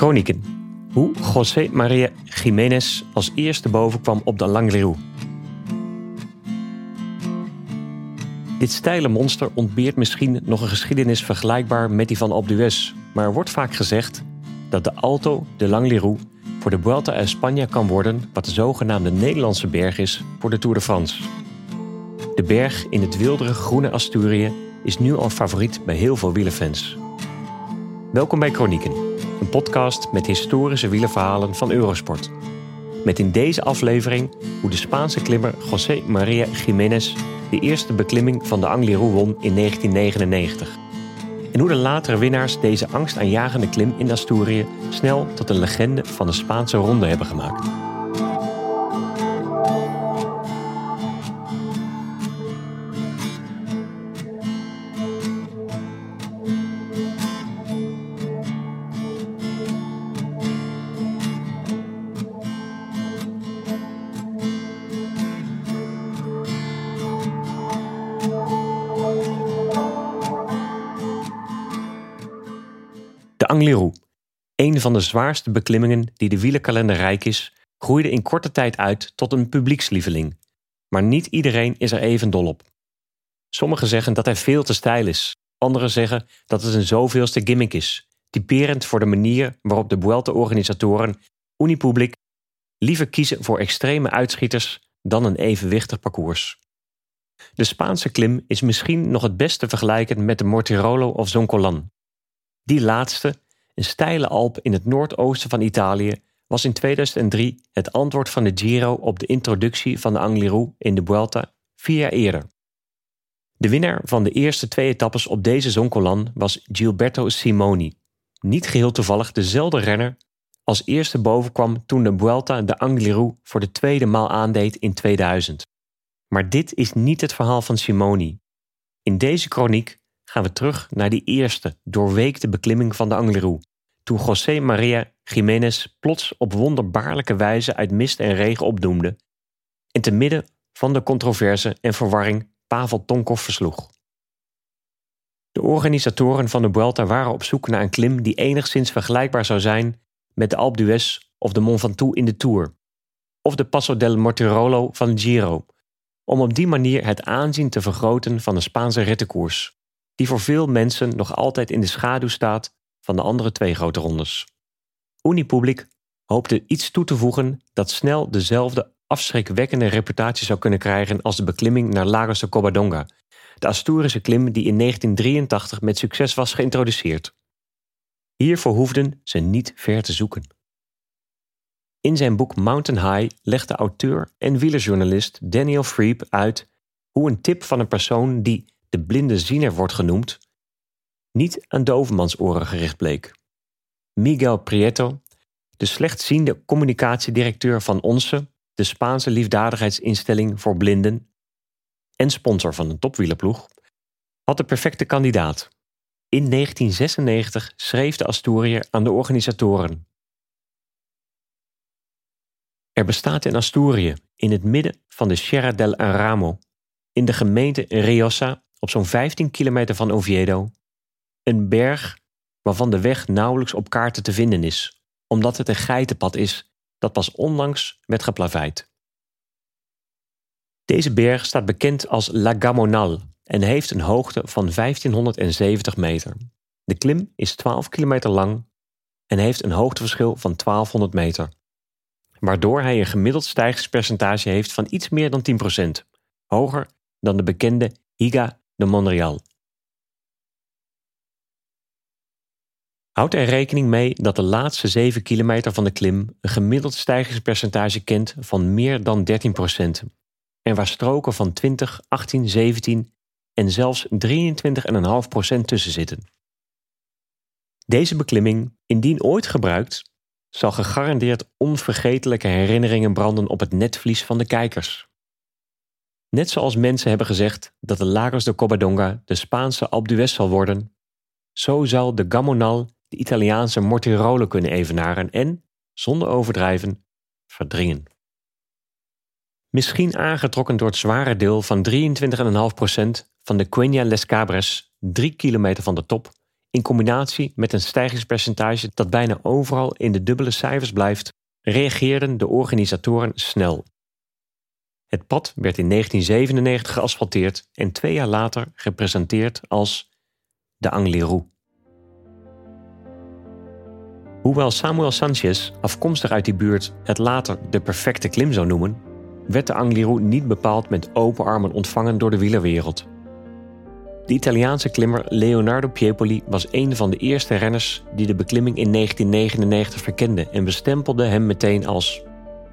Chronieken. Hoe José María Jiménez als eerste boven kwam op de Langliru. Dit steile monster ontbeert misschien nog een geschiedenis vergelijkbaar met die van Alpe maar er wordt vaak gezegd dat de Alto de Langliru voor de Vuelta a España kan worden wat de zogenaamde Nederlandse berg is voor de Tour de France. De berg in het wildere groene Asturië is nu al favoriet bij heel veel wielerfans. Welkom bij Chronieken, een podcast met historische wielerverhalen van Eurosport. Met in deze aflevering hoe de Spaanse klimmer José María Jiménez de eerste beklimming van de Angliru won in 1999. En hoe de latere winnaars deze angstaanjagende klim in Asturië snel tot een legende van de Spaanse ronde hebben gemaakt. Angliru, een van de zwaarste beklimmingen die de wielerkalender rijk is, groeide in korte tijd uit tot een publiekslieveling. Maar niet iedereen is er even dol op. Sommigen zeggen dat hij veel te stijl is. Anderen zeggen dat het een zoveelste gimmick is, typerend voor de manier waarop de Vuelta-organisatoren Unipublic liever kiezen voor extreme uitschieters dan een evenwichtig parcours. De Spaanse klim is misschien nog het beste te vergelijken met de Mortirolo of Zoncolan. Die laatste, een steile Alp in het noordoosten van Italië, was in 2003 het antwoord van de Giro op de introductie van de Angliru in de Vuelta vier jaar eerder. De winnaar van de eerste twee etappes op deze Zoncolan was Gilberto Simoni, niet geheel toevallig dezelfde renner als eerste bovenkwam toen de Vuelta de Angliru voor de tweede maal aandeed in 2000. Maar dit is niet het verhaal van Simoni. In deze kroniek gaan we terug naar die eerste doorweekte beklimming van de Angliru, toen José María Jiménez plots op wonderbaarlijke wijze uit mist en regen opdoemde en te midden van de controverse en verwarring Pavel Tonkov versloeg. De organisatoren van de Vuelta waren op zoek naar een klim die enigszins vergelijkbaar zou zijn met de Alpe d'Huez of de Mont Ventoux in de Tour, of de Passo del Mortirolo van Giro, om op die manier het aanzien te vergroten van de Spaanse rittenkoers, die voor veel mensen nog altijd in de schaduw staat van de andere twee grote rondes. Unipublic hoopte iets toe te voegen dat snel dezelfde afschrikwekkende reputatie zou kunnen krijgen als de beklimming naar Lagos de de Asturische klim die in 1983 met succes was geïntroduceerd. Hiervoor hoefden ze niet ver te zoeken. In zijn boek Mountain High legt de auteur en wielerjournalist Daniel Freep uit hoe een tip van een persoon die de blinde ziener wordt genoemd, niet aan dovenmansoren gericht bleek. Miguel Prieto, de slechtziende communicatiedirecteur van ONSE, de Spaanse liefdadigheidsinstelling voor blinden, en sponsor van een topwielerploeg, had de perfecte kandidaat. In 1996 schreef de Asturiër aan de organisatoren. Er bestaat in Asturië, in het midden van de Sierra del Aramo, in de gemeente Riosa, op zo'n 15 kilometer van Oviedo, een berg waarvan de weg nauwelijks op kaarten te vinden is, omdat het een geitenpad is dat pas onlangs werd geplaveid. Deze berg staat bekend als La Gamonal en heeft een hoogte van 1570 meter. De klim is 12 kilometer lang en heeft een hoogteverschil van 1200 meter, waardoor hij een gemiddeld stijgingspercentage heeft van iets meer dan 10%, hoger dan de bekende Higa de Montreal. Houd er rekening mee dat de laatste 7 kilometer van de klim een gemiddeld stijgingspercentage kent van meer dan 13% en waar stroken van 20, 18, 17 en zelfs 23,5% tussen zitten. Deze beklimming, indien ooit gebruikt, zal gegarandeerd onvergetelijke herinneringen branden op het netvlies van de kijkers. Net zoals mensen hebben gezegd dat de Lagos de Covadonga de Spaanse Alpe d'Huez zal worden, zo zal de Gamonal de Italiaanse Mortirolo kunnen evenaren en, zonder overdrijven, verdringen. Misschien aangetrokken door het zware deel van 23,5% van de Quenya Les Cabres, 3 kilometer van de top, in combinatie met een stijgingspercentage dat bijna overal in de dubbele cijfers blijft, reageerden de organisatoren snel. Het pad werd in 1997 geasfalteerd en twee jaar later gepresenteerd als de Angliru. Hoewel Samuel Sanchez, afkomstig uit die buurt, het later de perfecte klim zou noemen, werd de Angliru niet bepaald met open armen ontvangen door de wielerwereld. De Italiaanse klimmer Leonardo Piepoli was een van de eerste renners die de beklimming in 1999 verkende en bestempelde hem meteen als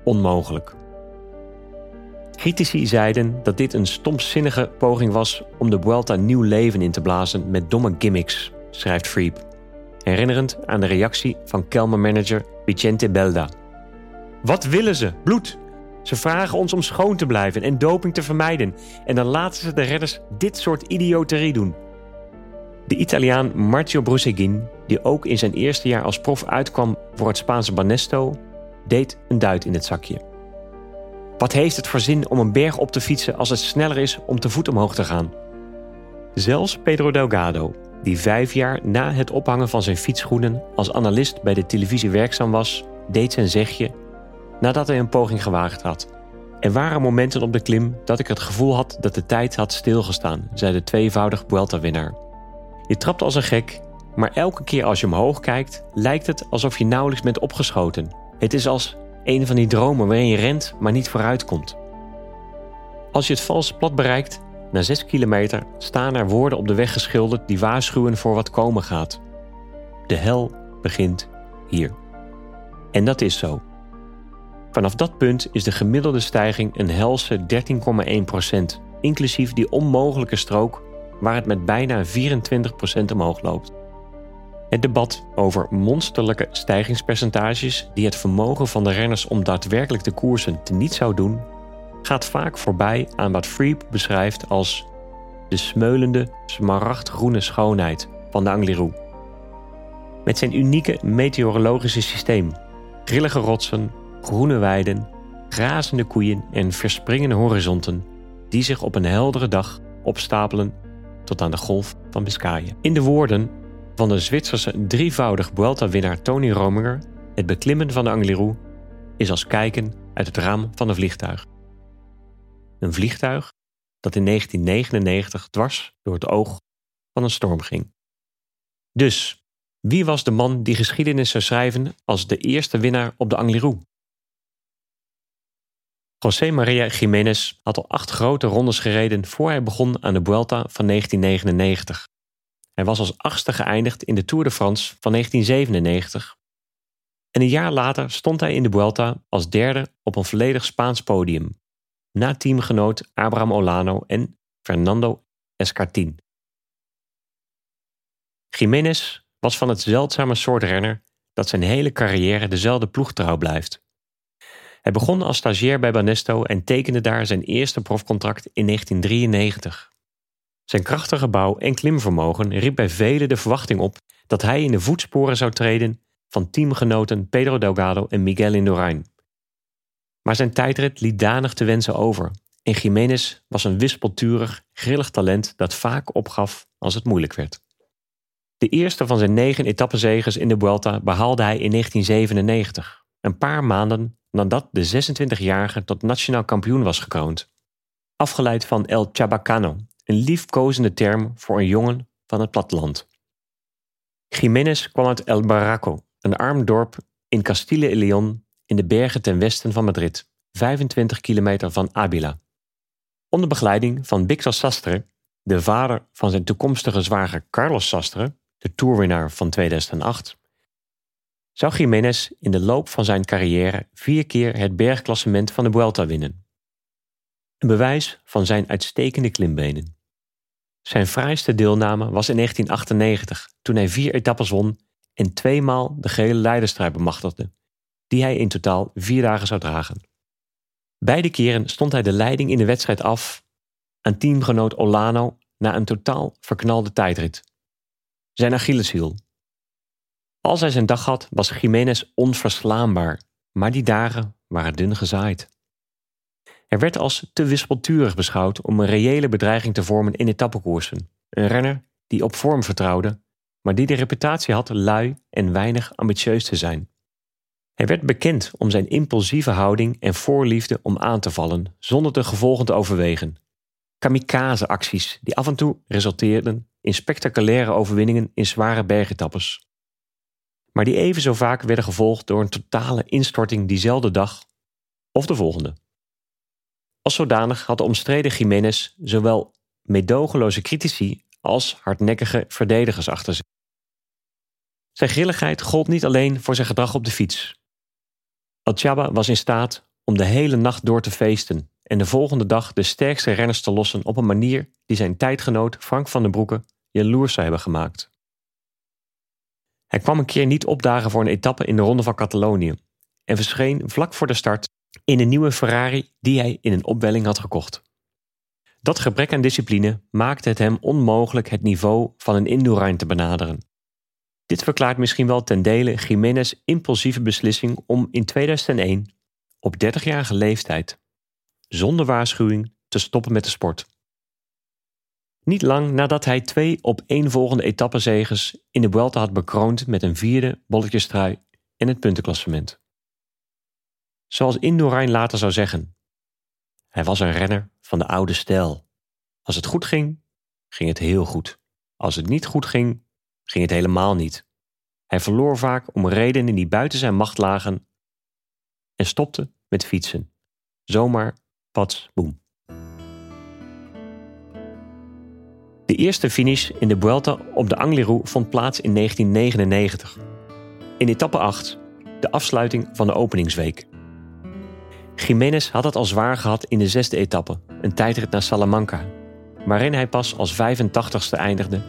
onmogelijk. Critici zeiden dat dit een stomzinnige poging was om de Vuelta nieuw leven in te blazen met domme gimmicks, schrijft Freep, herinnerend aan de reactie van Kelmer-manager Vicente Belda. Wat willen ze? Bloed! Ze vragen ons om schoon te blijven en doping te vermijden. En dan laten ze de redders dit soort idioterie doen. De Italiaan Marcio Brusegin, die ook in zijn eerste jaar als prof uitkwam voor het Spaanse Banesto, deed een duit in het zakje. Wat heeft het voor zin om een berg op te fietsen als het sneller is om te voet omhoog te gaan? Zelfs Pedro Delgado, die vijf jaar na het ophangen van zijn fietsschoenen als analist bij de televisie werkzaam was, deed zijn zegje nadat hij een poging gewaagd had. Er waren momenten op de klim dat ik het gevoel had dat de tijd had stilgestaan, zei de tweevoudig Vuelta-winnaar. Je trapt als een gek, maar elke keer als je omhoog kijkt, lijkt het alsof je nauwelijks bent opgeschoten. Het is als een van die dromen waarin je rent, maar niet vooruit komt. Als je het valse plat bereikt, na 6 kilometer, staan er woorden op de weg geschilderd die waarschuwen voor wat komen gaat. De hel begint hier. En dat is zo. Vanaf dat punt is de gemiddelde stijging een helse 13,1%, inclusief die onmogelijke strook waar het met bijna 24% omhoog loopt. Het debat over monsterlijke stijgingspercentages die het vermogen van de renners om daadwerkelijk de koersen teniet zou doen, gaat vaak voorbij aan wat Freep beschrijft als de smeulende, smaragdgroene schoonheid van de Angliru. Met zijn unieke meteorologische systeem, grillige rotsen, groene weiden, grazende koeien en verspringende horizonten die zich op een heldere dag opstapelen tot aan de golf van Biscayen. In de woorden van de Zwitserse drievoudig Vuelta-winnaar Tony Rominger, het beklimmen van de Angliru is als kijken uit het raam van een vliegtuig. Een vliegtuig dat in 1999 dwars door het oog van een storm ging. Dus, wie was de man die geschiedenis zou schrijven als de eerste winnaar op de Angliru? José María Jiménez had al acht grote rondes gereden voor hij begon aan de Vuelta van 1999. Hij was als achtste geëindigd in de Tour de France van 1997. En een jaar later stond hij in de Vuelta als derde op een volledig Spaans podium, na teamgenoot Abraham Olano en Fernando Escartin. Jiménez was van het zeldzame soort renner dat zijn hele carrière dezelfde ploeg trouw blijft. Hij begon als stagiair bij Banesto en tekende daar zijn eerste profcontract in 1993. Zijn krachtige bouw en klimvermogen riep bij velen de verwachting op dat hij in de voetsporen zou treden van teamgenoten Pedro Delgado en Miguel Indurain. Maar zijn tijdrit liet danig te wensen over en Jiménez was een wispelturig, grillig talent dat vaak opgaf als het moeilijk werd. De eerste van zijn negen etappenzegers in de Vuelta behaalde hij in 1997, een paar maanden nadat de 26-jarige tot nationaal kampioen was gekroond. Afgeleid van El Chabacano, een liefkozende term voor een jongen van het platteland. Jiménez kwam uit El Barraco, een arm dorp in Castile y León in de bergen ten westen van Madrid, 25 kilometer van Abila. Onder begeleiding van Bixel Sastre, de vader van zijn toekomstige zwager Carlos Sastre, de toerwinnaar van 2008, zou Jiménez in de loop van zijn carrière vier keer het bergklassement van de Vuelta winnen. Een bewijs van zijn uitstekende klimbenen. Zijn fraaiste deelname was in 1998, toen hij vier etappes won en tweemaal de gele leiderstrijd bemachtigde, die hij in totaal vier dagen zou dragen. Beide keren stond hij de leiding in de wedstrijd af aan teamgenoot Olano na een totaal verknalde tijdrit. Zijn Achilleshiel, als hij zijn dag had, was Jiménez onverslaanbaar, maar die dagen waren dun gezaaid. Er werd als te wispelturig beschouwd om een reële bedreiging te vormen in etappekoersen. Een renner die op vorm vertrouwde, maar die de reputatie had lui en weinig ambitieus te zijn. Hij werd bekend om zijn impulsieve houding en voorliefde om aan te vallen zonder de gevolgen te overwegen. Kamikaze-acties die af en toe resulteerden in spectaculaire overwinningen in zware bergetappes. Maar die even zo vaak werden gevolgd door een totale instorting diezelfde dag of de volgende. Als zodanig had de omstreden Jiménez zowel meedogenloze critici als hardnekkige verdedigers achter zich. Zijn grilligheid gold niet alleen voor zijn gedrag op de fiets. Al-Chaba was in staat om de hele nacht door te feesten en de volgende dag de sterkste renners te lossen op een manier die zijn tijdgenoot Frank van den Broeke jaloers zou hebben gemaakt. Hij kwam een keer niet opdagen voor een etappe in de Ronde van Catalonië en verscheen vlak voor de start in een nieuwe Ferrari die hij in een opwelling had gekocht. Dat gebrek aan discipline maakte het hem onmogelijk het niveau van een Indurain te benaderen. Dit verklaart misschien wel ten dele Jiménez' impulsieve beslissing om in 2001, op 30-jarige leeftijd, zonder waarschuwing te stoppen met de sport. Niet lang nadat hij twee op één volgende etappezeges in de Vuelta had bekroond met een vierde bolletjestrui en het puntenklassement. Zoals Indurain later zou zeggen, hij was een renner van de oude stijl. Als het goed ging, ging het heel goed. Als het niet goed ging, ging het helemaal niet. Hij verloor vaak om redenen die buiten zijn macht lagen en stopte met fietsen. Zomaar, pats, boem. De eerste finish in de Vuelta op de Angliru vond plaats in 1999. In etappe 8, de afsluiting van de openingsweek. Jiménez had het al zwaar gehad in de zesde etappe, een tijdrit naar Salamanca, waarin hij pas als 85ste eindigde,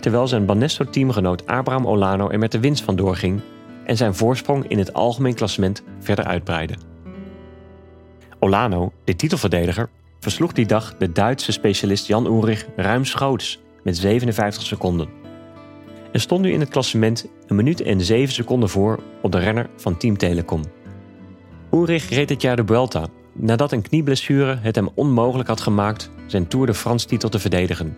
terwijl zijn Banesto-teamgenoot Abraham Olano er met de winst vandoor ging en zijn voorsprong in het algemeen klassement verder uitbreidde. Olano, de titelverdediger, versloeg die dag de Duitse specialist Jan Ulrich ruimschoots met 57 seconden. En stond nu in het klassement een minuut en 7 seconden voor op de renner van Team Telecom. Ulrich reed dit jaar de Vuelta nadat een knieblessure het hem onmogelijk had gemaakt zijn Tour de France titel te verdedigen.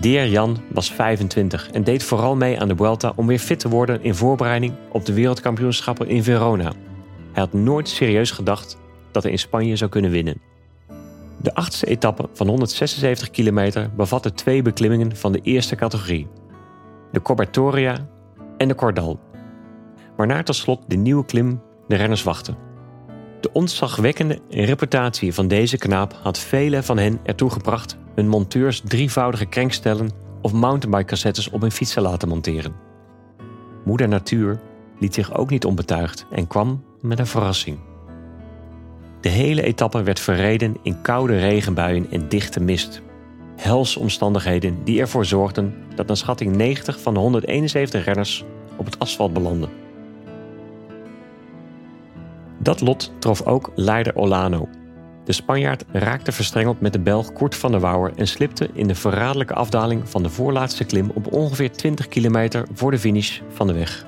Dier Jan was 25 en deed vooral mee aan de Vuelta om weer fit te worden in voorbereiding op de wereldkampioenschappen in Verona. Hij had nooit serieus gedacht dat hij in Spanje zou kunnen winnen. De achtste etappe van 176 kilometer bevatte twee beklimmingen van de eerste categorie. De Corbatoria en de Cordal. Waarna tot slot de nieuwe klim de renners wachten. De ontzagwekkende reputatie van deze knaap had velen van hen ertoe gebracht hun monteurs drievoudige krenkstellen of mountainbike-cassettes op hun fiets te laten monteren. Moeder Natuur liet zich ook niet onbetuigd en kwam met een verrassing. De hele etappe werd verreden in koude regenbuien en dichte mist. Helse omstandigheden die ervoor zorgden dat naar schatting 90 van de 171 renners op het asfalt belanden. Dat lot trof ook leider Olano. De Spanjaard raakte verstrengeld met de Belg Kort van der Wouwer en slipte in de verraderlijke afdaling van de voorlaatste klim op ongeveer 20 kilometer voor de finish van de weg.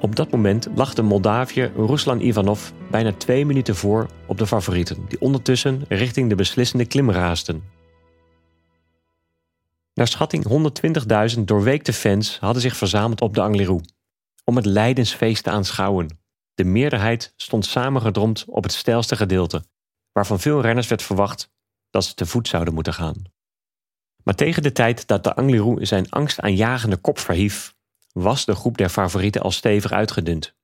Op dat moment lag de Moldaviër Ruslan Ivanov bijna twee minuten voor op de favorieten, die ondertussen richting de beslissende klim raasden. Naar schatting 120.000 doorweekte fans hadden zich verzameld op de Angliru om het Leidensfeest te aanschouwen. De meerderheid stond samengedromd op het steilste gedeelte, waarvan veel renners werd verwacht dat ze te voet zouden moeten gaan. Maar tegen de tijd dat de Angliru zijn angstaanjagende kop verhief, was de groep der favorieten al stevig uitgedund.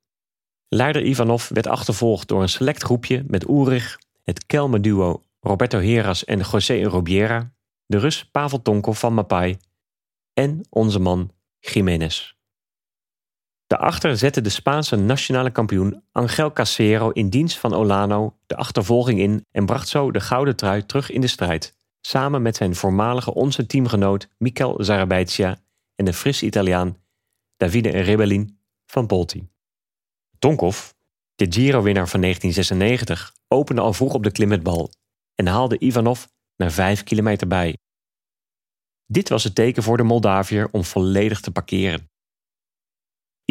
Leider Ivanov werd achtervolgd door een select groepje met Ulrich, het Kelme-duo Roberto Heras en José Robiera, de Rus Pavel Tonkov van Mapai en onze man Jiménez. Daarachter zette de Spaanse nationale kampioen Angel Casero in dienst van Olano de achtervolging in en bracht zo de gouden trui terug in de strijd, samen met zijn voormalige onze teamgenoot Mikel Zarabaitia en de frisse Italiaan Davide Rebellin van Polti. Tonkov, de Giro-winnaar van 1996, opende al vroeg op de klim met bal en haalde Ivanov naar 5 kilometer bij. Dit was het teken voor de Moldaviër om volledig te parkeren.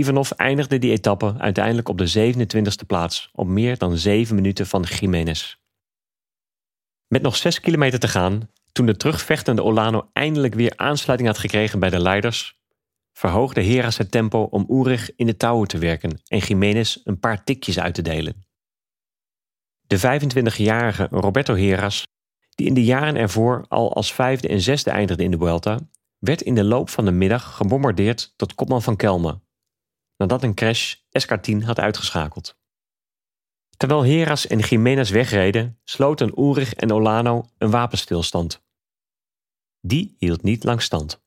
Ivanov eindigde die etappe uiteindelijk op de 27e plaats op meer dan 7 minuten van Jiménez. Met nog 6 kilometer te gaan, toen de terugvechtende Olano eindelijk weer aansluiting had gekregen bij de leiders, verhoogde Heras het tempo om Ulrich in de touwen te werken en Jiménez een paar tikjes uit te delen. De 25-jarige Roberto Heras, die in de jaren ervoor al als vijfde en zesde eindigde in de Vuelta, werd in de loop van de middag gebombardeerd tot kopman van Kelme, nadat een crash SK10 had uitgeschakeld. Terwijl Heras en Jiménez wegreden, sloten Ulrich en Olano een wapenstilstand. Die hield niet lang stand.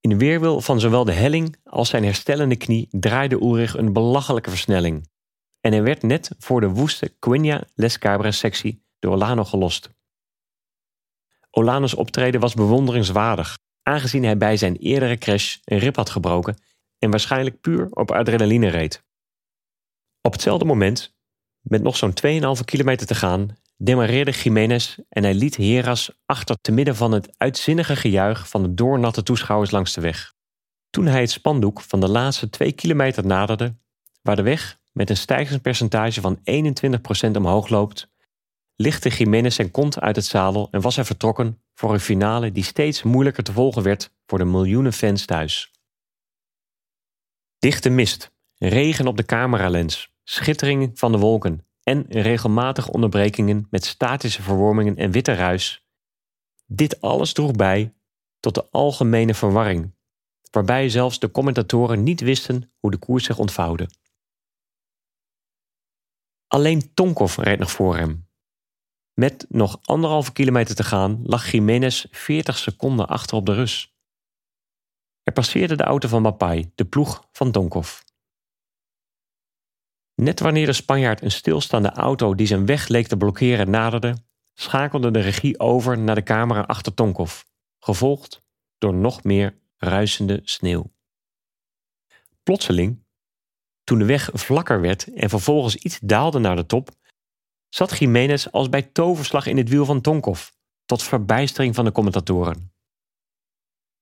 In weerwil van zowel de helling als zijn herstellende knie draaide Ulrich een belachelijke versnelling. En hij werd net voor de woeste Quinja Les sectie door Olano gelost. Olano's optreden was bewonderingswaardig, aangezien hij bij zijn eerdere crash een rib had gebroken en waarschijnlijk puur op adrenaline reed. Op hetzelfde moment, met nog zo'n 2,5 kilometer te gaan, demareerde Jiménez en hij liet Heras achter te midden van het uitzinnige gejuich van de doornatte toeschouwers langs de weg. Toen hij het spandoek van de laatste 2 kilometer naderde, waar de weg met een stijgingspercentage van 21% omhoog loopt, lichtte Jiménez zijn kont uit het zadel en was hij vertrokken voor een finale die steeds moeilijker te volgen werd voor de miljoenen fans thuis. Dichte mist, regen op de cameralens, schittering van de wolken en regelmatige onderbrekingen met statische verwarmingen en witte ruis. Dit alles droeg bij tot de algemene verwarring, waarbij zelfs de commentatoren niet wisten hoe de koers zich ontvouwde. Alleen Tonkov reed nog voor hem. Met nog anderhalve kilometer te gaan lag Jiménez 40 seconden achter op de Rus. Er passeerde de auto van Mapai, de ploeg van Tonkov. Net wanneer de Spanjaard een stilstaande auto die zijn weg leek te blokkeren naderde, schakelde de regie over naar de camera achter Tonkov, gevolgd door nog meer ruisende sneeuw. Plotseling, toen de weg vlakker werd en vervolgens iets daalde naar de top, zat Jiménez als bij toverslag in het wiel van Tonkov, tot verbijstering van de commentatoren.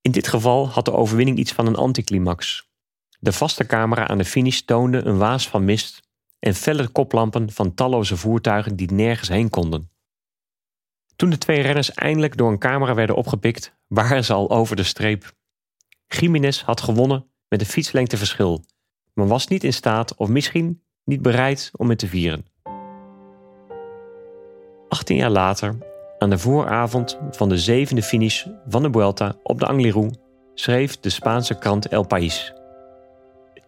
In dit geval had de overwinning iets van een anticlimax. De vaste camera aan de finish toonde een waas van mist en felle koplampen van talloze voertuigen die nergens heen konden. Toen de twee renners eindelijk door een camera werden opgepikt, waren ze al over de streep. Jiménez had gewonnen met een fietslengte verschil, maar was niet in staat of misschien niet bereid om het te vieren. 18 jaar later, aan de vooravond van de zevende finish van de Vuelta op de Angliru, schreef de Spaanse krant El País.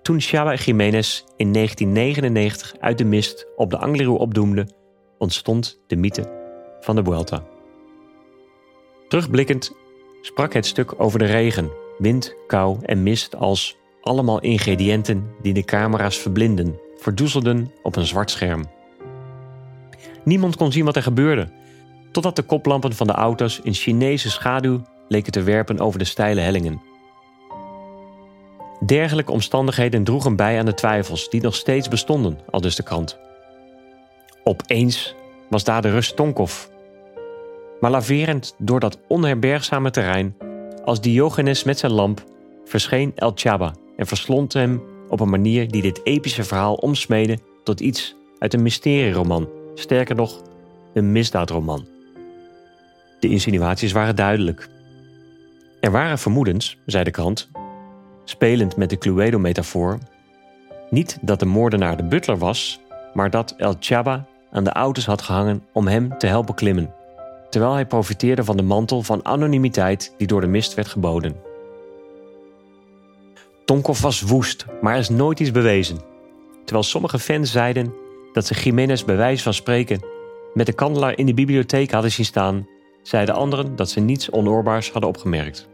Toen Xavier Jiménez in 1999 uit de mist op de Angliru opdoemde, ontstond de mythe van de Vuelta. Terugblikkend sprak het stuk over de regen, wind, kou en mist als allemaal ingrediënten die de camera's verblinden, verdoezelden op een zwart scherm. Niemand kon zien wat er gebeurde, totdat de koplampen van de auto's in Chinese schaduw leken te werpen over de steile hellingen. Dergelijke omstandigheden droegen bij aan de twijfels die nog steeds bestonden, al dus de krant. Opeens was daar de rust Tonkov. Maar laverend door dat onherbergzame terrein, als Diogenes met zijn lamp, verscheen El Chaba en verslond hem op een manier die dit epische verhaal omsmeedde tot iets uit een mysterieroman, sterker nog, een misdaadroman. De insinuaties waren duidelijk. Er waren vermoedens, zei de krant, spelend met de Cluedo-metafoor, niet dat de moordenaar de butler was, maar dat El Chaba aan de auto's had gehangen om hem te helpen klimmen, terwijl hij profiteerde van de mantel van anonimiteit die door de mist werd geboden. Tonkov was woest, maar er is nooit iets bewezen. Terwijl sommige fans zeiden dat ze Jiménez bij wijze van spreken met de kandelaar in de bibliotheek hadden zien staan, zeiden anderen dat ze niets onoorbaars hadden opgemerkt.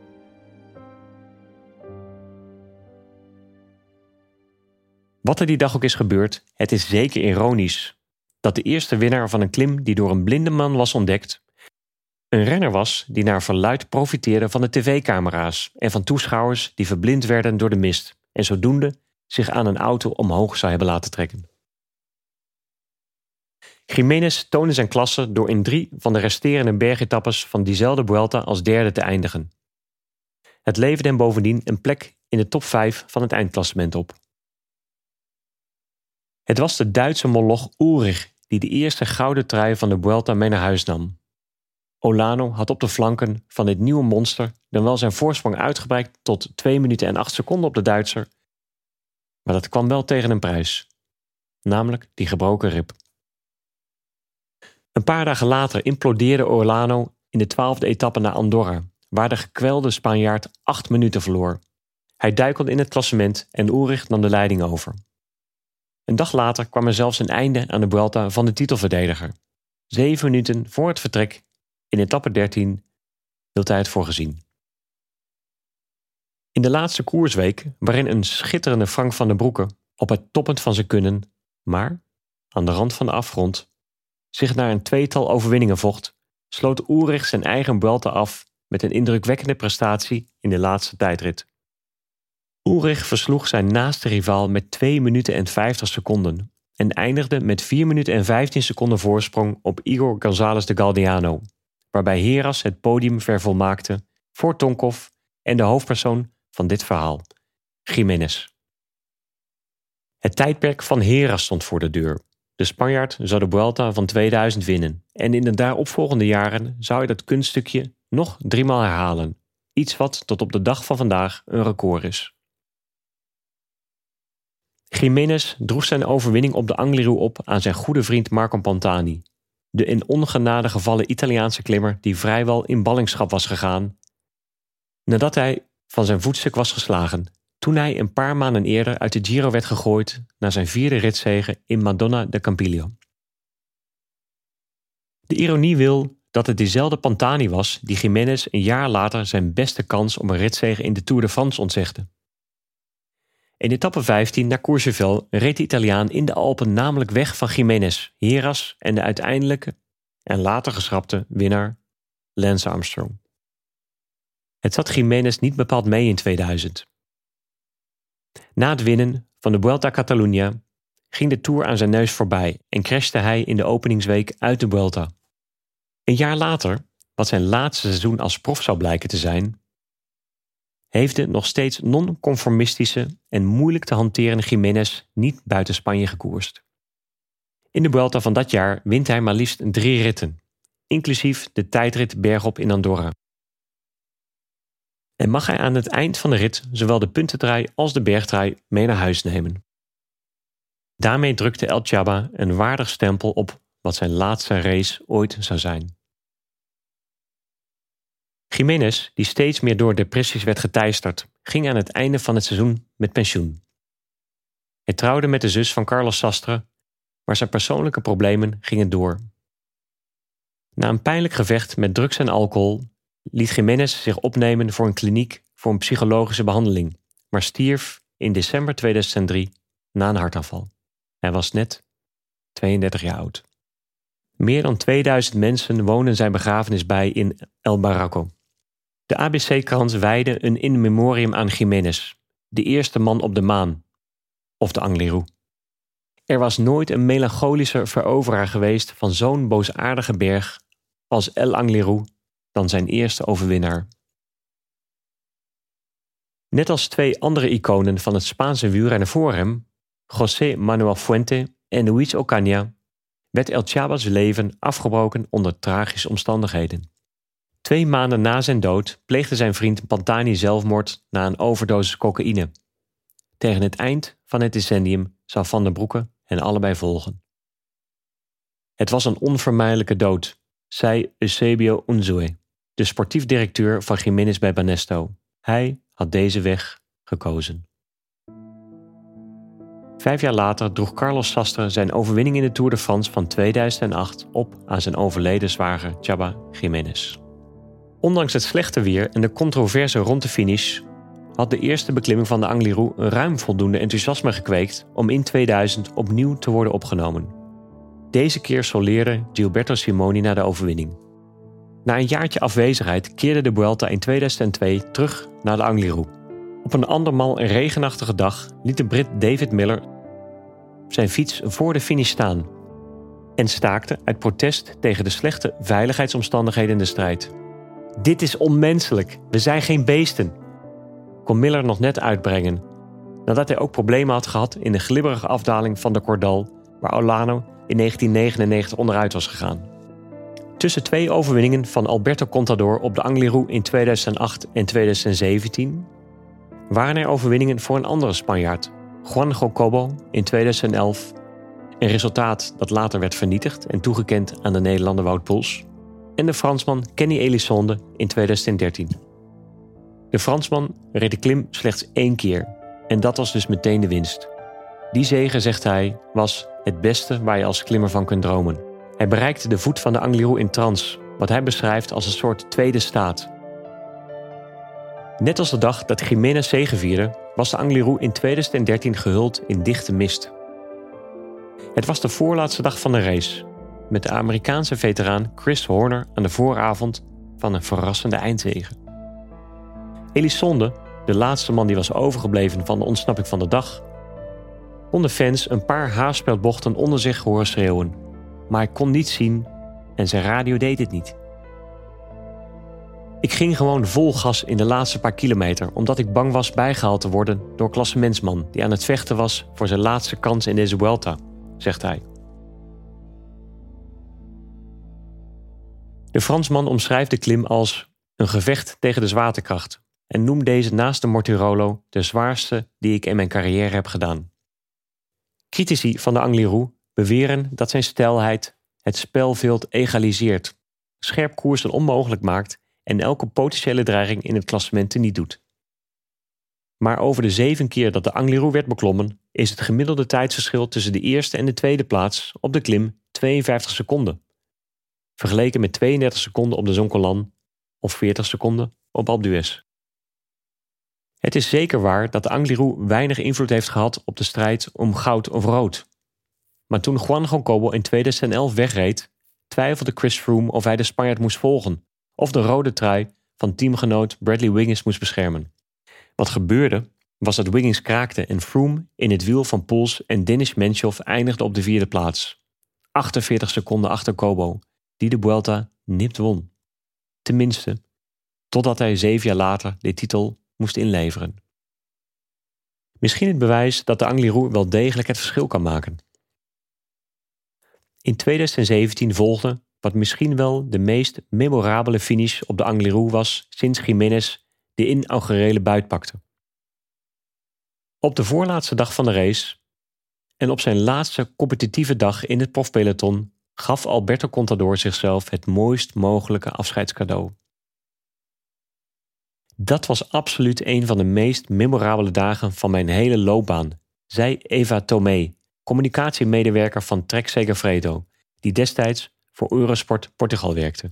Wat er die dag ook is gebeurd, het is zeker ironisch dat de eerste winnaar van een klim die door een blinde man was ontdekt, een renner was die naar verluid profiteerde van de tv-camera's en van toeschouwers die verblind werden door de mist en zodoende zich aan een auto omhoog zou hebben laten trekken. Jiménez toonde zijn klasse door in drie van de resterende bergetappes van diezelfde Vuelta als derde te eindigen. Het leverde hem bovendien een plek in de top 5 van het eindklassement op. Het was de Duitse moloch Ulrich die de eerste gouden trui van de Vuelta mee naar huis nam. Olano had op de flanken van dit nieuwe monster dan wel zijn voorsprong uitgebreid tot 2 minuten en 8 seconden op de Duitser. Maar dat kwam wel tegen een prijs, namelijk die gebroken rib. Een paar dagen later implodeerde Olano in de twaalfde etappe naar Andorra, waar de gekwelde Spanjaard 8 minuten verloor. Hij duikelde in het klassement en Ulrich nam de leiding over. Een dag later kwam er zelfs een einde aan de Vuelta van de titelverdediger. Zeven minuten voor het vertrek, in etappe 13, hield hij het voor gezien. In de laatste koersweek, waarin een schitterende Frank van der Broeke op het toppunt van zijn kunnen, maar aan de rand van de afgrond, zich naar een tweetal overwinningen vocht, sloot Ulrich zijn eigen Vuelta af met een indrukwekkende prestatie in de laatste tijdrit. Ulrich versloeg zijn naaste rivaal met 2 minuten en 50 seconden en eindigde met 4 minuten en 15 seconden voorsprong op Igor González de Galdiano, waarbij Heras het podium vervolmaakte voor Tonkov en de hoofdpersoon van dit verhaal, Jiménez. Het tijdperk van Heras stond voor de deur. De Spanjaard zou de Vuelta van 2000 winnen. En in de daaropvolgende jaren zou hij dat kunststukje nog driemaal herhalen, iets wat tot op de dag van vandaag een record is. Jiménez droeg zijn overwinning op de Angliru op aan zijn goede vriend Marco Pantani, de in ongenade gevallen Italiaanse klimmer die vrijwel in ballingschap was gegaan nadat hij van zijn voetstuk was geslagen toen hij een paar maanden eerder uit de Giro werd gegooid na zijn vierde ritzegen in Madonna de Campiglio. De ironie wil dat het diezelfde Pantani was die Jiménez een jaar later zijn beste kans op een ritzege in de Tour de France ontzegde. In etappe 15 naar Courchevel reed de Italiaan in de Alpen namelijk weg van Jiménez, Heras en de uiteindelijke en later geschrapte winnaar Lance Armstrong. Het zat Jiménez niet bepaald mee in 2000. Na het winnen van de Vuelta Catalunya ging de Tour aan zijn neus voorbij en crashte hij in de openingsweek uit de Vuelta. Een jaar later, wat zijn laatste seizoen als prof zou blijken te zijn, heeft de nog steeds non-conformistische en moeilijk te hanteren Jiménez niet buiten Spanje gekoerst. In de Vuelta van dat jaar wint hij maar liefst drie ritten, inclusief de tijdrit bergop in Andorra. En mag hij aan het eind van de rit zowel de puntentrui als de bergtrui mee naar huis nemen. Daarmee drukte El Chaba een waardig stempel op wat zijn laatste race ooit zou zijn. Jiménez, die steeds meer door depressies werd geteisterd, ging aan het einde van het seizoen met pensioen. Hij trouwde met de zus van Carlos Sastre, maar zijn persoonlijke problemen gingen door. Na een pijnlijk gevecht met drugs en alcohol liet Jiménez zich opnemen voor een kliniek voor een psychologische behandeling, maar stierf in december 2003 na een hartaanval. Hij was net 32 jaar oud. Meer dan 2000 mensen woonden zijn begrafenis bij in El Barraco. De ABC-krant wijde een in memoriam aan Jiménez, de eerste man op de maan, of de Angliru. Er was nooit een melancholischer veroveraar geweest van zo'n boosaardige berg als El Angliru dan zijn eerste overwinnaar. Net als twee andere iconen van het Spaanse wielrennen voor hem, José Manuel Fuente en Luis Ocaña, werd El Chaba's leven afgebroken onder tragische omstandigheden. Twee maanden na zijn dood pleegde zijn vriend Pantani zelfmoord na een overdosis cocaïne. Tegen het eind van het decennium zou Van der Broeke hen allebei volgen. Het was een onvermijdelijke dood, zei Eusebio Unzue, de sportief directeur van Jiménez bij Banesto. Hij had deze weg gekozen. Vijf jaar later droeg Carlos Sastre zijn overwinning in de Tour de France van 2008 op aan zijn overleden zwager Chaba Jiménez. Ondanks het slechte weer en de controverse rond de finish had de eerste beklimming van de Angliru ruim voldoende enthousiasme gekweekt om in 2000 opnieuw te worden opgenomen. Deze keer soleerde Gilberto Simoni naar de overwinning. Na een jaartje afwezigheid keerde de Vuelta in 2002 terug naar de Angliru. Op een andermaal regenachtige dag liet de Brit David Miller zijn fiets voor de finish staan en staakte uit protest tegen de slechte veiligheidsomstandigheden in de strijd. Dit is onmenselijk, we zijn geen beesten, kon Miller nog net uitbrengen, nadat hij ook problemen had gehad in de glibberige afdaling van de Cordal, waar Olano in 1999 onderuit was gegaan. Tussen twee overwinningen van Alberto Contador op de Angliru in 2008 en 2017 waren er overwinningen voor een andere Spanjaard, Juan Jocobo in 2011, een resultaat dat later werd vernietigd en toegekend aan de Nederlander Wout Poels, en de Fransman Kenny Elissonde in 2013. De Fransman reed de klim slechts één keer en dat was dus meteen de winst. Die zegen, zegt hij, was het beste waar je als klimmer van kunt dromen. Hij bereikte de voet van de Angliru in trance, wat hij beschrijft als een soort tweede staat. Net als de dag dat Jiménez zegevierde, was de Angliru in 2013 gehuld in dichte mist. Het was de voorlaatste dag van de race, met de Amerikaanse veteraan Chris Horner aan de vooravond van een verrassende eindzege. Elisonde, de laatste man die was overgebleven van de ontsnapping van de dag, kon de fans een paar haarspeldbochten onder zich horen schreeuwen, maar hij kon niet zien en zijn radio deed het niet. Ik ging gewoon vol gas in de laatste paar kilometer, omdat ik bang was bijgehaald te worden door klassementsman die aan het vechten was voor zijn laatste kans in deze Vuelta, zegt hij. De Fransman omschrijft de klim als een gevecht tegen de zwaartekracht en noemt deze naast de Mortirolo de zwaarste die ik in mijn carrière heb gedaan. Critici van de Angliru beweren dat zijn stijlheid het spelveld egaliseert, scherp koersen onmogelijk maakt en elke potentiële dreiging in het klassement niet doet. Maar over de zeven keer dat de Angliru werd beklommen, is het gemiddelde tijdsverschil tussen de eerste en de tweede plaats op de klim 52 seconden. Vergeleken met 32 seconden op de Zoncolan of 40 seconden op Alpe. Het is zeker waar dat de Angliru weinig invloed heeft gehad op de strijd om goud of rood. Maar toen Juan Jocobo in 2011 wegreed, twijfelde Chris Froome of hij de Spanjaard moest volgen of de rode trui van teamgenoot Bradley Wiggins moest beschermen. Wat gebeurde was dat Wiggins kraakte en Froome in het wiel van Poels en Dennis Menchoff eindigde op de vierde plaats. 48 seconden achter Kobo, die de Vuelta nipt won. Tenminste, totdat hij zeven jaar later de titel moest inleveren. Misschien het bewijs dat de Angliru wel degelijk het verschil kan maken. In 2017 volgde wat misschien wel de meest memorabele finish op de Angliru was sinds Jiménez de inaugurele buit pakte. Op de voorlaatste dag van de race en op zijn laatste competitieve dag in het profpeloton gaf Alberto Contador zichzelf het mooist mogelijke afscheidscadeau. Dat was absoluut een van de meest memorabele dagen van mijn hele loopbaan, zei Eva Tomé, communicatiemedewerker van Trek Segafredo, die destijds voor Eurosport Portugal werkte.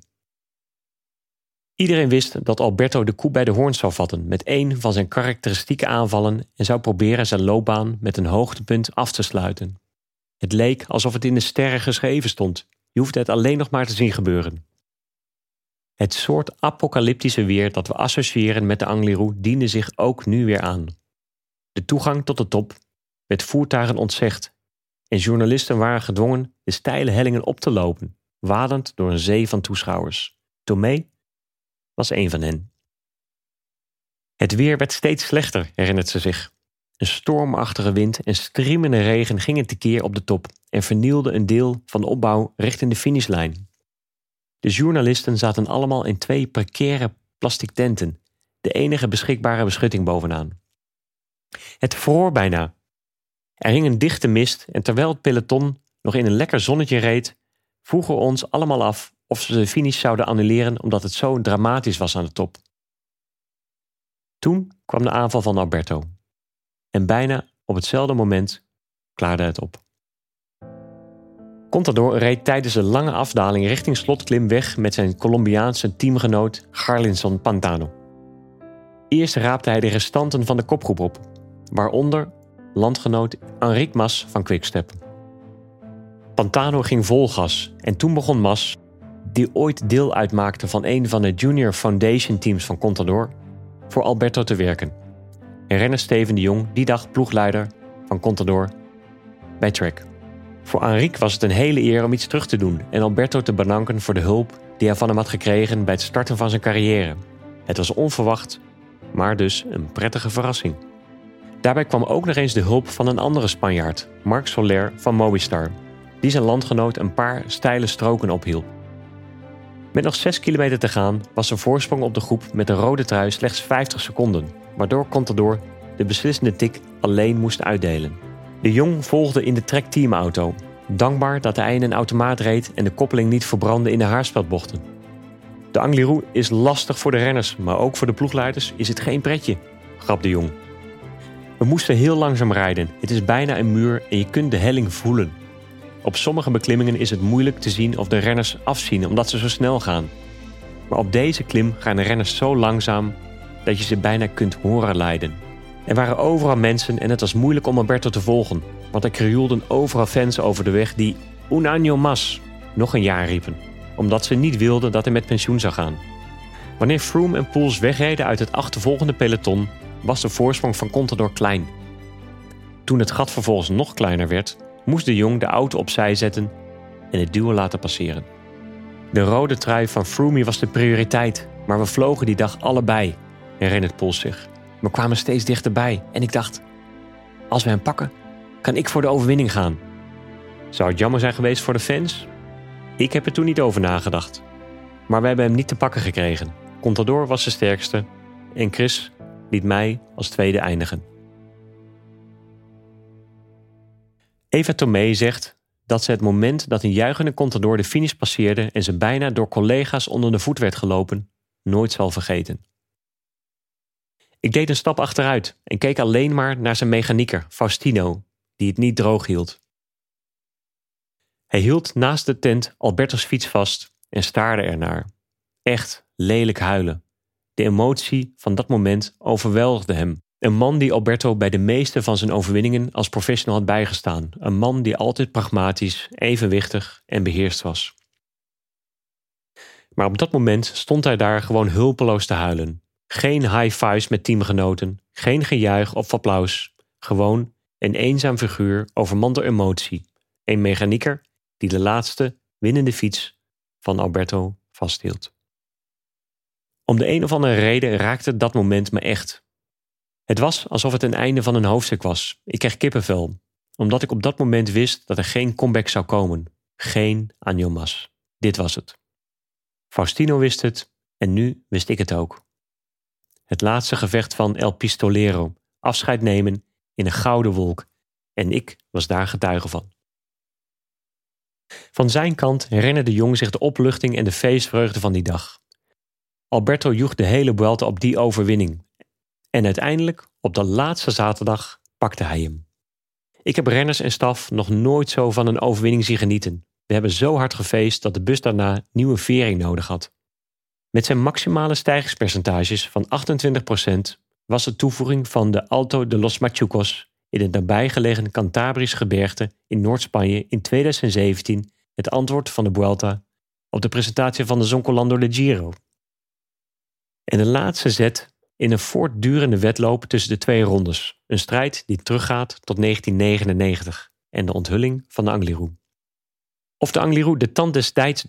Iedereen wist dat Alberto de koe bij de hoorn zou vatten met een van zijn karakteristieke aanvallen en zou proberen zijn loopbaan met een hoogtepunt af te sluiten. Het leek alsof het in de sterren geschreven stond. Je hoefde het alleen nog maar te zien gebeuren. Het soort apocalyptische weer dat we associëren met de Angliru diende zich ook nu weer aan. De toegang tot de top werd voertuigen ontzegd en journalisten waren gedwongen de steile hellingen op te lopen, wadend door een zee van toeschouwers. Tomé was een van hen. Het weer werd steeds slechter, herinnert ze zich. Een stormachtige wind en striemende regen gingen tekeer op de top en vernielden een deel van de opbouw richting de finishlijn. De journalisten zaten allemaal in twee precaire plastic tenten, de enige beschikbare beschutting bovenaan. Het vroor bijna. Er hing een dichte mist en terwijl het peloton nog in een lekker zonnetje reed, vroegen we ons allemaal af of ze de finish zouden annuleren omdat het zo dramatisch was aan de top. Toen kwam de aanval van Alberto. En bijna op hetzelfde moment klaarde het op. Contador reed tijdens een lange afdaling richting slotklim weg met zijn Colombiaanse teamgenoot Garlinson Pantano. Eerst raapte hij de restanten van de kopgroep op, waaronder landgenoot Enric Mas van Quickstep. Pantano ging vol gas en toen begon Mas, die ooit deel uitmaakte van een van de Junior Foundation teams van Contador, voor Alberto te werken. En renner Steven de Jong die dag ploegleider van Contador bij Trek. Voor Enrique was het een hele eer om iets terug te doen en Alberto te bedanken voor de hulp die hij van hem had gekregen bij het starten van zijn carrière. Het was onverwacht, maar dus een prettige verrassing. Daarbij kwam ook nog eens de hulp van een andere Spanjaard, Marc Soler van Movistar, die zijn landgenoot een paar steile stroken ophielp. Met nog 6 kilometer te gaan was de voorsprong op de groep met de rode trui slechts 50 seconden, waardoor Contador de beslissende tik alleen moest uitdelen. De Jong volgde in de Trek teamauto, dankbaar dat hij in een automaat reed en de koppeling niet verbrandde in de haarspeldbochten. De Angliru is lastig voor de renners, maar ook voor de ploegleiders is het geen pretje, grap de Jong. We moesten heel langzaam rijden. Het is bijna een muur en je kunt de helling voelen. Op sommige beklimmingen is het moeilijk te zien of de renners afzien omdat ze zo snel gaan. Maar op deze klim gaan de renners zo langzaam dat je ze bijna kunt horen leiden. Er waren overal mensen en het was moeilijk om Alberto te volgen, want er krioelden overal fans over de weg die un año más nog een jaar riepen, omdat ze niet wilden dat hij met pensioen zou gaan. Wanneer Froome en Pools wegreden uit het achtervolgende peloton, was de voorsprong van Contador klein. Toen het gat vervolgens nog kleiner werd, moest de jong de auto opzij zetten en het duo laten passeren. De rode trui van Froome was de prioriteit, maar we vlogen die dag allebei, herinnert Pools zich. We kwamen steeds dichterbij en ik dacht: als we hem pakken, kan ik voor de overwinning gaan. Zou het jammer zijn geweest voor de fans? Ik heb er toen niet over nagedacht. Maar we hebben hem niet te pakken gekregen. Contador was de sterkste en Chris liet mij als tweede eindigen. Eva Tomé zegt dat ze het moment dat een juichende Contador de finish passeerde en ze bijna door collega's onder de voet werd gelopen, nooit zal vergeten. Ik deed een stap achteruit en keek alleen maar naar zijn mechanieker, Faustino, die het niet droog hield. Hij hield naast de tent Alberto's fiets vast en staarde ernaar. Echt lelijk huilen. De emotie van dat moment overweldigde hem. Een man die Alberto bij de meeste van zijn overwinningen als professional had bijgestaan. Een man die altijd pragmatisch, evenwichtig en beheerst was. Maar op dat moment stond hij daar gewoon hulpeloos te huilen. Geen high fives met teamgenoten, geen gejuich of applaus. Gewoon een eenzaam figuur overmand door emotie. Een mechanieker die de laatste winnende fiets van Alberto vasthield. Om de een of andere reden raakte dat moment me echt. Het was alsof het een einde van een hoofdstuk was. Ik kreeg kippenvel, omdat ik op dat moment wist dat er geen comeback zou komen. Geen Anjomas. Dit was het. Faustino wist het en nu wist ik het ook. Het laatste gevecht van El Pistolero, afscheid nemen in een gouden wolk, en ik was daar getuige van. Van zijn kant herinnerde de jong zich de opluchting en de feestvreugde van die dag. Alberto joeg de hele Vuelta op die overwinning. En uiteindelijk, op de laatste zaterdag, pakte hij hem. Ik heb renners en staf nog nooit zo van een overwinning zien genieten. We hebben zo hard gefeest dat de bus daarna nieuwe vering nodig had. Met zijn maximale stijgingspercentages van 28% was de toevoeging van de Alto de los Machucos in het nabijgelegen Cantabrisch gebergte in Noord-Spanje in 2017 het antwoord van de Vuelta op de presentatie van de Zoncolando Giro. En de laatste zet in een voortdurende wedloop tussen de twee rondes. Een strijd die teruggaat tot 1999 en de onthulling van de Angliru. Of de Angliru de tand destijds,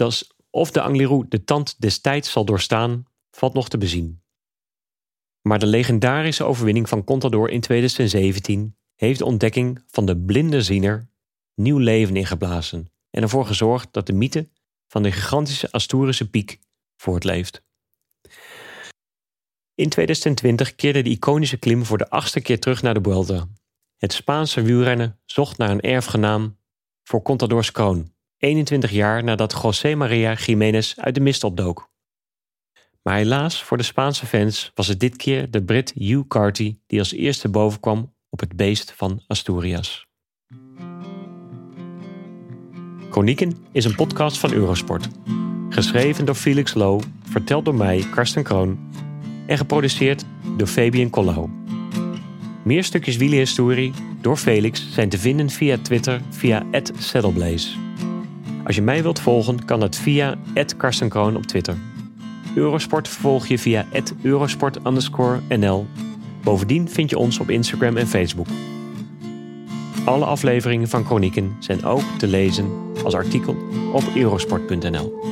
of de Angliru de tand destijds zal doorstaan, valt nog te bezien. Maar de legendarische overwinning van Contador in 2017 heeft de ontdekking van de blinde ziener nieuw leven ingeblazen en ervoor gezorgd dat de mythe van de gigantische Asturische piek voortleeft. In 2020 keerde de iconische klim voor de achtste keer terug naar de Vuelta. Het Spaanse wielrennen zocht naar een erfgenaam voor Contador's kroon, 21 jaar nadat José María Jiménez uit de mist opdook. Maar helaas voor de Spaanse fans was het dit keer de Brit Hugh Carty die als eerste bovenkwam op het beest van Asturias. Chronieken is een podcast van Eurosport. Geschreven door Felix Low, verteld door mij, Karsten Kroon, en geproduceerd door Fabian Collau. Meer stukjes wielenhistorie door Felix zijn te vinden via Twitter via @saddleblaze. Als je mij wilt volgen, kan dat via @karstenkroon op Twitter. Eurosport volg je via @eurosport_nl Bovendien vind je ons op Instagram en Facebook. Alle afleveringen van Chronieken zijn ook te lezen als artikel op eurosport.nl.